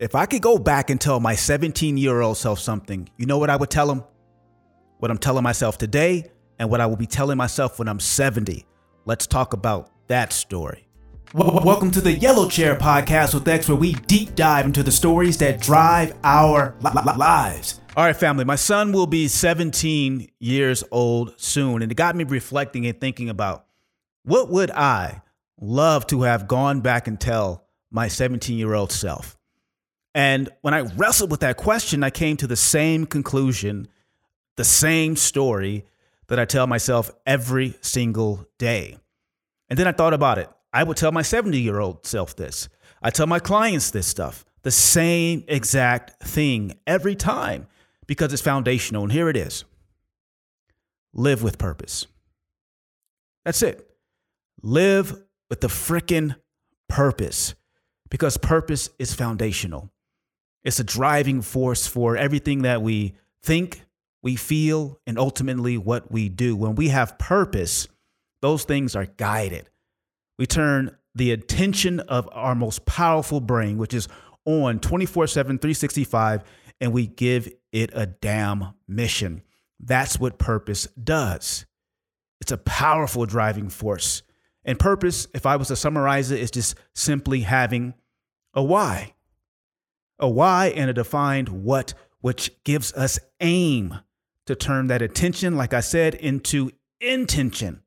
If I could go back and tell my 17 year old self something, you know what I would tell him? What I'm telling myself today and what I will be telling myself when I'm 70. Let's talk about that story. Welcome to the Yellow Chair Podcast with X, where we deep dive into the stories that drive our li- li- lives. All right, family, my son will be 17 years old soon, and it got me reflecting and thinking about what would I love to have gone back and tell my 17 year old self? And when I wrestled with that question, I came to the same conclusion, the same story that I tell myself every single day. And then I thought about it. I would tell my 70 year old self this. I tell my clients this stuff, the same exact thing every time because it's foundational. And here it is live with purpose. That's it. Live with the frickin' purpose because purpose is foundational. It's a driving force for everything that we think, we feel, and ultimately what we do. When we have purpose, those things are guided. We turn the attention of our most powerful brain, which is on 24 7, 365, and we give it a damn mission. That's what purpose does. It's a powerful driving force. And purpose, if I was to summarize it, is just simply having a why a why and a defined what, which gives us aim to turn that attention, like I said, into intention.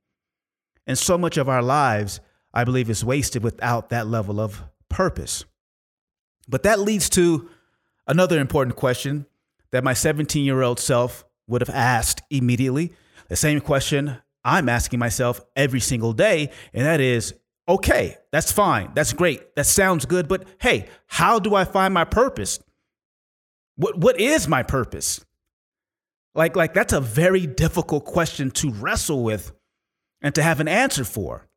And so much of our lives, I believe, is wasted without that level of purpose. But that leads to another important question that my 17 year old self would have asked immediately. The same question I'm asking myself every single day, and that is okay, that's fine. That's great. That sounds good. But hey, how do I find my purpose? What, what is my purpose? Like, like that's a very difficult question to wrestle with and to have an answer for.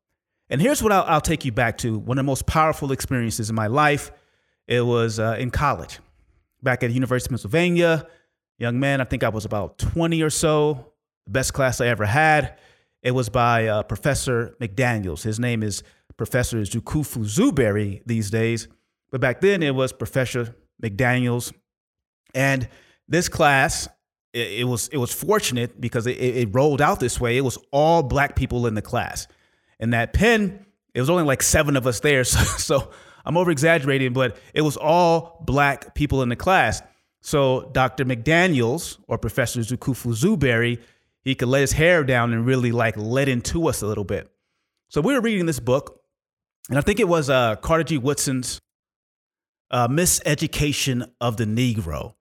And here's what I'll, I'll take you back to one of the most powerful experiences in my life. It was uh, in college, back at the University of Pennsylvania. Young man, I think I was about 20 or so, best class I ever had. It was by uh, Professor McDaniels. His name is Professor Tukufu Zuberi these days, but back then it was Professor McDaniels. And this class, it, it was it was fortunate because it, it rolled out this way. It was all black people in the class. And that pen, it was only like seven of us there. So, so I'm over exaggerating, but it was all black people in the class. So Dr. McDaniels or Professor Tukufu Zuberi, he could let his hair down and really like let into us a little bit. So we were reading this book and I think it was uh, Carter G. Woodson's uh, Miseducation of the Negro.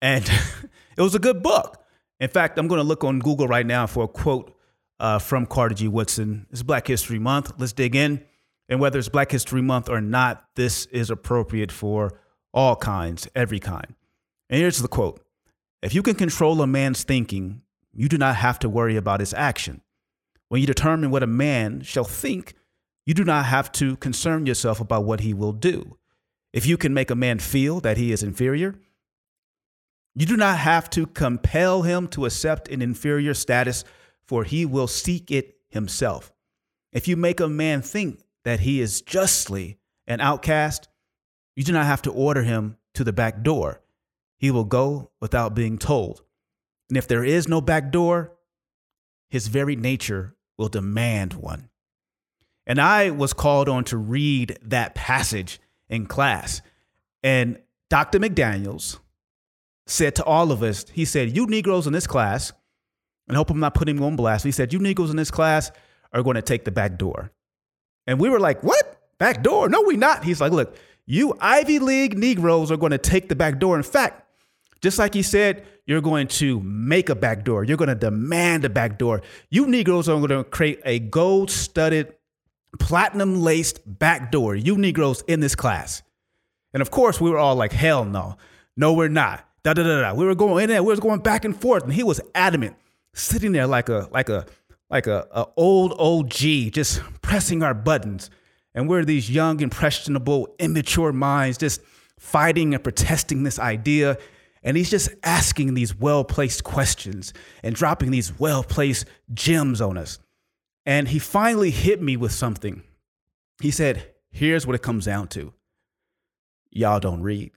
And it was a good book. In fact, I'm going to look on Google right now for a quote uh, from Carter G. Woodson. It's Black History Month. Let's dig in. And whether it's Black History Month or not, this is appropriate for all kinds, every kind. And here's the quote If you can control a man's thinking, you do not have to worry about his action. When you determine what a man shall think, you do not have to concern yourself about what he will do. If you can make a man feel that he is inferior, you do not have to compel him to accept an inferior status, for he will seek it himself. If you make a man think that he is justly an outcast, you do not have to order him to the back door. He will go without being told. And if there is no back door, his very nature will demand one. And I was called on to read that passage in class. And Dr. McDaniels said to all of us, he said, You Negroes in this class, and I hope I'm not putting him on blast. He said, You Negroes in this class are going to take the back door. And we were like, What? Back door? No, we not. He's like, Look, you Ivy League Negroes are going to take the back door. In fact, just like he said, you're going to make a back door. You're going to demand a back door. You Negroes are going to create a gold studded platinum laced back door, you Negroes in this class. And of course, we were all like, hell no. No, we're not. Da da da da. We were going in there, we were going back and forth, and he was adamant, sitting there like a like a like a, a old OG, just pressing our buttons. And we're these young, impressionable, immature minds just fighting and protesting this idea. And he's just asking these well placed questions and dropping these well placed gems on us. And he finally hit me with something. He said, Here's what it comes down to y'all don't read.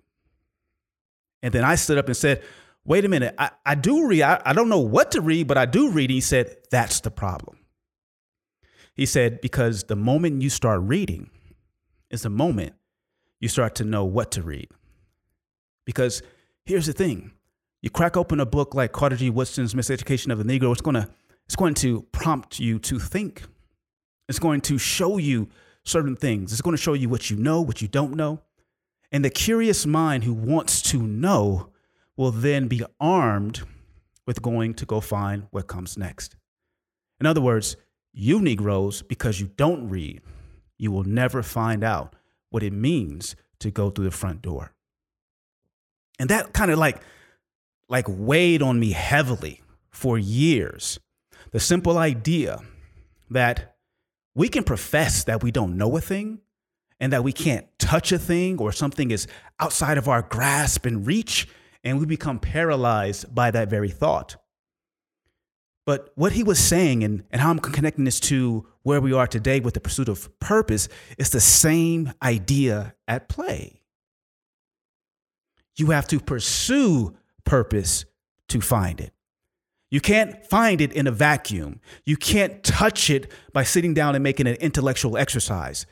And then I stood up and said, wait a minute, I, I do read. I, I don't know what to read, but I do read. And he said, that's the problem. He said, because the moment you start reading is the moment you start to know what to read. Because here's the thing you crack open a book like Carter G. Woodson's Miseducation of the Negro, it's, gonna, it's going to prompt you to think. It's going to show you certain things. It's going to show you what you know, what you don't know. And the curious mind who wants to know will then be armed with going to go find what comes next. In other words, you Negroes, because you don't read, you will never find out what it means to go through the front door. And that kind of like, like weighed on me heavily for years. The simple idea that we can profess that we don't know a thing and that we can't touch a thing or something is outside of our grasp and reach, and we become paralyzed by that very thought. But what he was saying, and, and how I'm connecting this to where we are today with the pursuit of purpose, is the same idea at play. You have to pursue purpose to find it. You can't find it in a vacuum. You can't touch it by sitting down and making an intellectual exercise.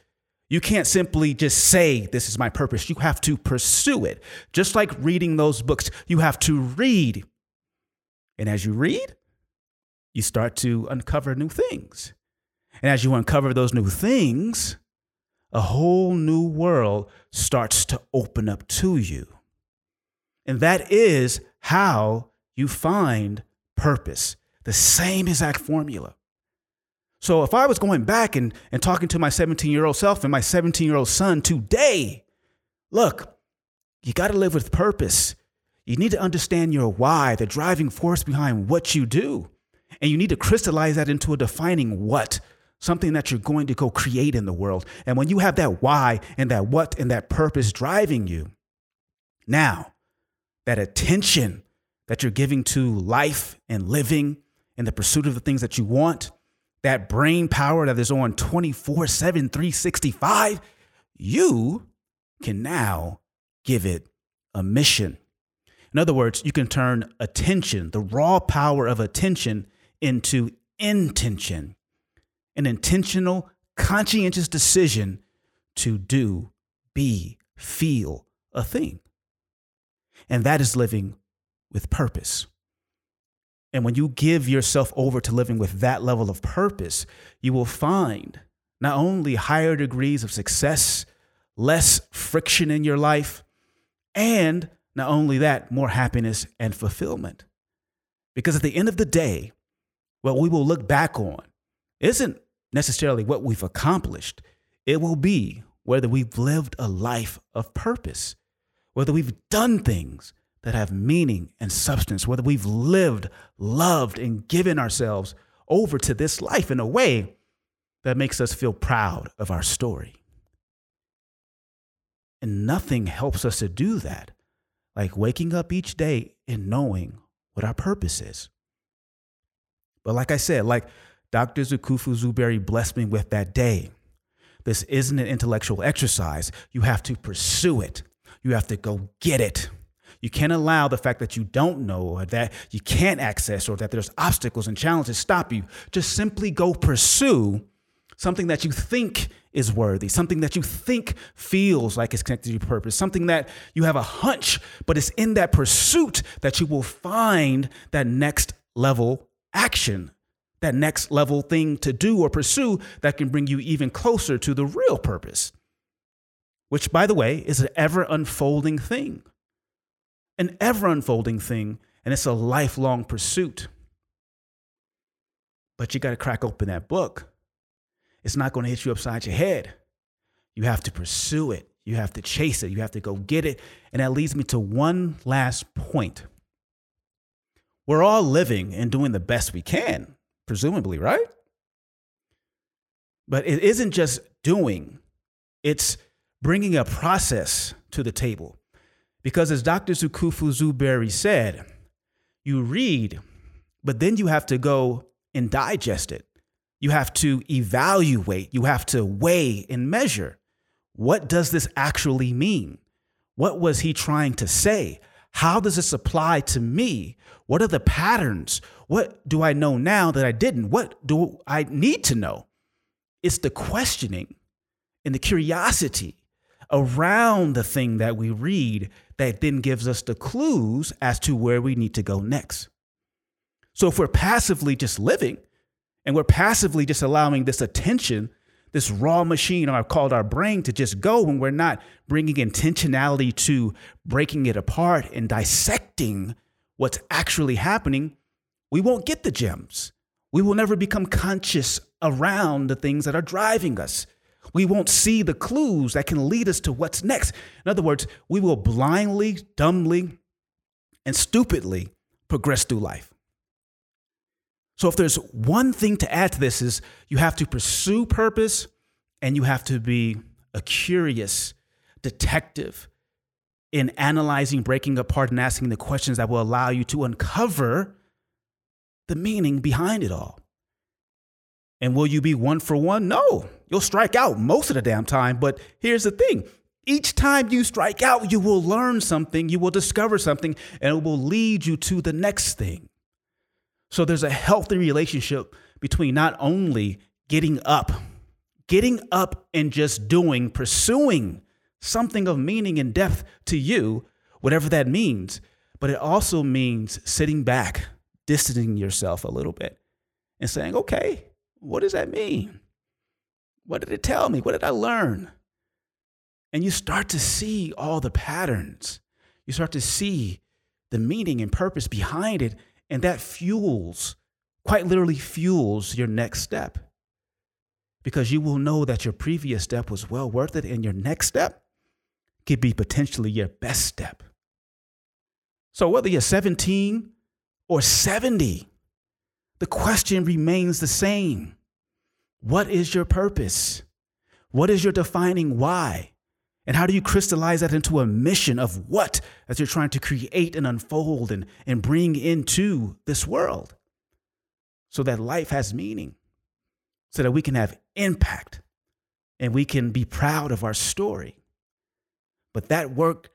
You can't simply just say, This is my purpose. You have to pursue it. Just like reading those books, you have to read. And as you read, you start to uncover new things. And as you uncover those new things, a whole new world starts to open up to you. And that is how you find purpose, the same exact formula. So if I was going back and, and talking to my 17 year old self and my 17 year old son today, look, you got to live with purpose. You need to understand your why, the driving force behind what you do. And you need to crystallize that into a defining what, something that you're going to go create in the world. And when you have that why and that what and that purpose driving you, now that attention that you're giving to life and living and the pursuit of the things that you want, that brain power that is on 24 7, 365, you can now give it a mission. In other words, you can turn attention, the raw power of attention, into intention, an intentional, conscientious decision to do, be, feel a thing. And that is living with purpose. And when you give yourself over to living with that level of purpose, you will find not only higher degrees of success, less friction in your life, and not only that, more happiness and fulfillment. Because at the end of the day, what we will look back on isn't necessarily what we've accomplished, it will be whether we've lived a life of purpose, whether we've done things that have meaning and substance, whether we've lived, loved, and given ourselves over to this life in a way that makes us feel proud of our story. And nothing helps us to do that like waking up each day and knowing what our purpose is. But like I said, like Dr. Tukufu Zuberi blessed me with that day. This isn't an intellectual exercise. You have to pursue it. You have to go get it. You can't allow the fact that you don't know or that you can't access or that there's obstacles and challenges stop you. Just simply go pursue something that you think is worthy, something that you think feels like it's connected to your purpose, something that you have a hunch, but it's in that pursuit that you will find that next level action, that next level thing to do or pursue that can bring you even closer to the real purpose, which, by the way, is an ever unfolding thing an ever unfolding thing, and it's a lifelong pursuit. But you got to crack open that book. It's not going to hit you upside your head. You have to pursue it. You have to chase it. You have to go get it. And that leads me to one last point. We're all living and doing the best we can, presumably, right? But it isn't just doing, it's bringing a process to the table. Because as Dr. Tukufu Zuberi said, you read, but then you have to go and digest it. You have to evaluate, you have to weigh and measure. What does this actually mean? What was he trying to say? How does this apply to me? What are the patterns? What do I know now that I didn't? What do I need to know? It's the questioning and the curiosity around the thing that we read that then gives us the clues as to where we need to go next. So if we're passively just living and we're passively just allowing this attention, this raw machine, I've called our brain, to just go when we're not bringing intentionality to breaking it apart and dissecting what's actually happening, we won't get the gems. We will never become conscious around the things that are driving us. We won't see the clues that can lead us to what's next. In other words, we will blindly, dumbly, and stupidly progress through life. So if there's one thing to add to this is you have to pursue purpose and you have to be a curious detective in analyzing, breaking apart, and asking the questions that will allow you to uncover the meaning behind it all. And will you be one for one? No, you'll strike out most of the damn time. But here's the thing each time you strike out, you will learn something, you will discover something, and it will lead you to the next thing. So there's a healthy relationship between not only getting up, getting up and just doing, pursuing something of meaning and depth to you, whatever that means, but it also means sitting back, distancing yourself a little bit and saying, okay, what does that mean? What did it tell me? What did I learn? And you start to see all the patterns. You start to see the meaning and purpose behind it. And that fuels, quite literally fuels your next step. Because you will know that your previous step was well worth it, and your next step could be potentially your best step. So, whether you're 17 or 70, the question remains the same What is your purpose? What is your defining why? And how do you crystallize that into a mission of what as you're trying to create and unfold and, and bring into this world so that life has meaning, so that we can have impact and we can be proud of our story? But that work,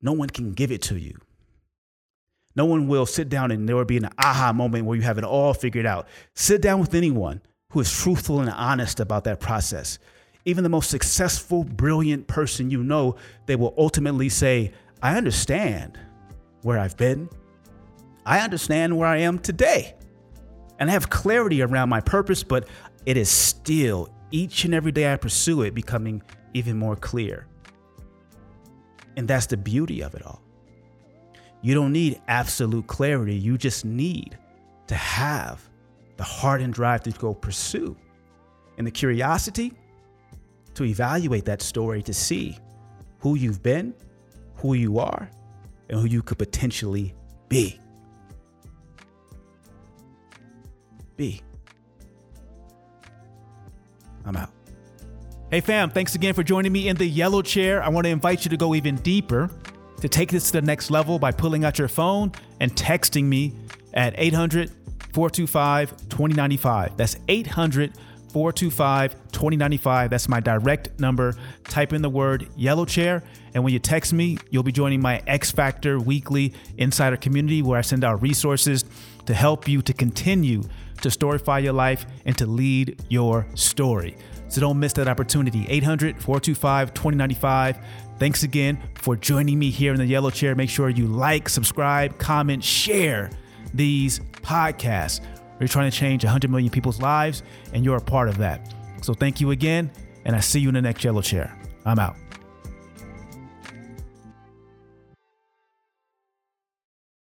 no one can give it to you. No one will sit down and there will be an aha moment where you have it all figured out. Sit down with anyone who is truthful and honest about that process. Even the most successful, brilliant person you know, they will ultimately say, I understand where I've been. I understand where I am today. And I have clarity around my purpose, but it is still each and every day I pursue it becoming even more clear. And that's the beauty of it all. You don't need absolute clarity. You just need to have the heart and drive to go pursue and the curiosity to evaluate that story to see who you've been, who you are, and who you could potentially be. Be. I'm out. Hey, fam, thanks again for joining me in the yellow chair. I want to invite you to go even deeper to take this to the next level by pulling out your phone and texting me at 800 425 2095. That's 800 425 2095. That's my direct number. Type in the word yellow chair. And when you text me, you'll be joining my X Factor weekly insider community where I send out resources to help you to continue to storyfy your life and to lead your story. So don't miss that opportunity. 800 425 2095. Thanks again for joining me here in the yellow chair. Make sure you like, subscribe, comment, share these podcasts. We're trying to change 100 million people's lives, and you're a part of that. So thank you again, and I see you in the next yellow chair. I'm out.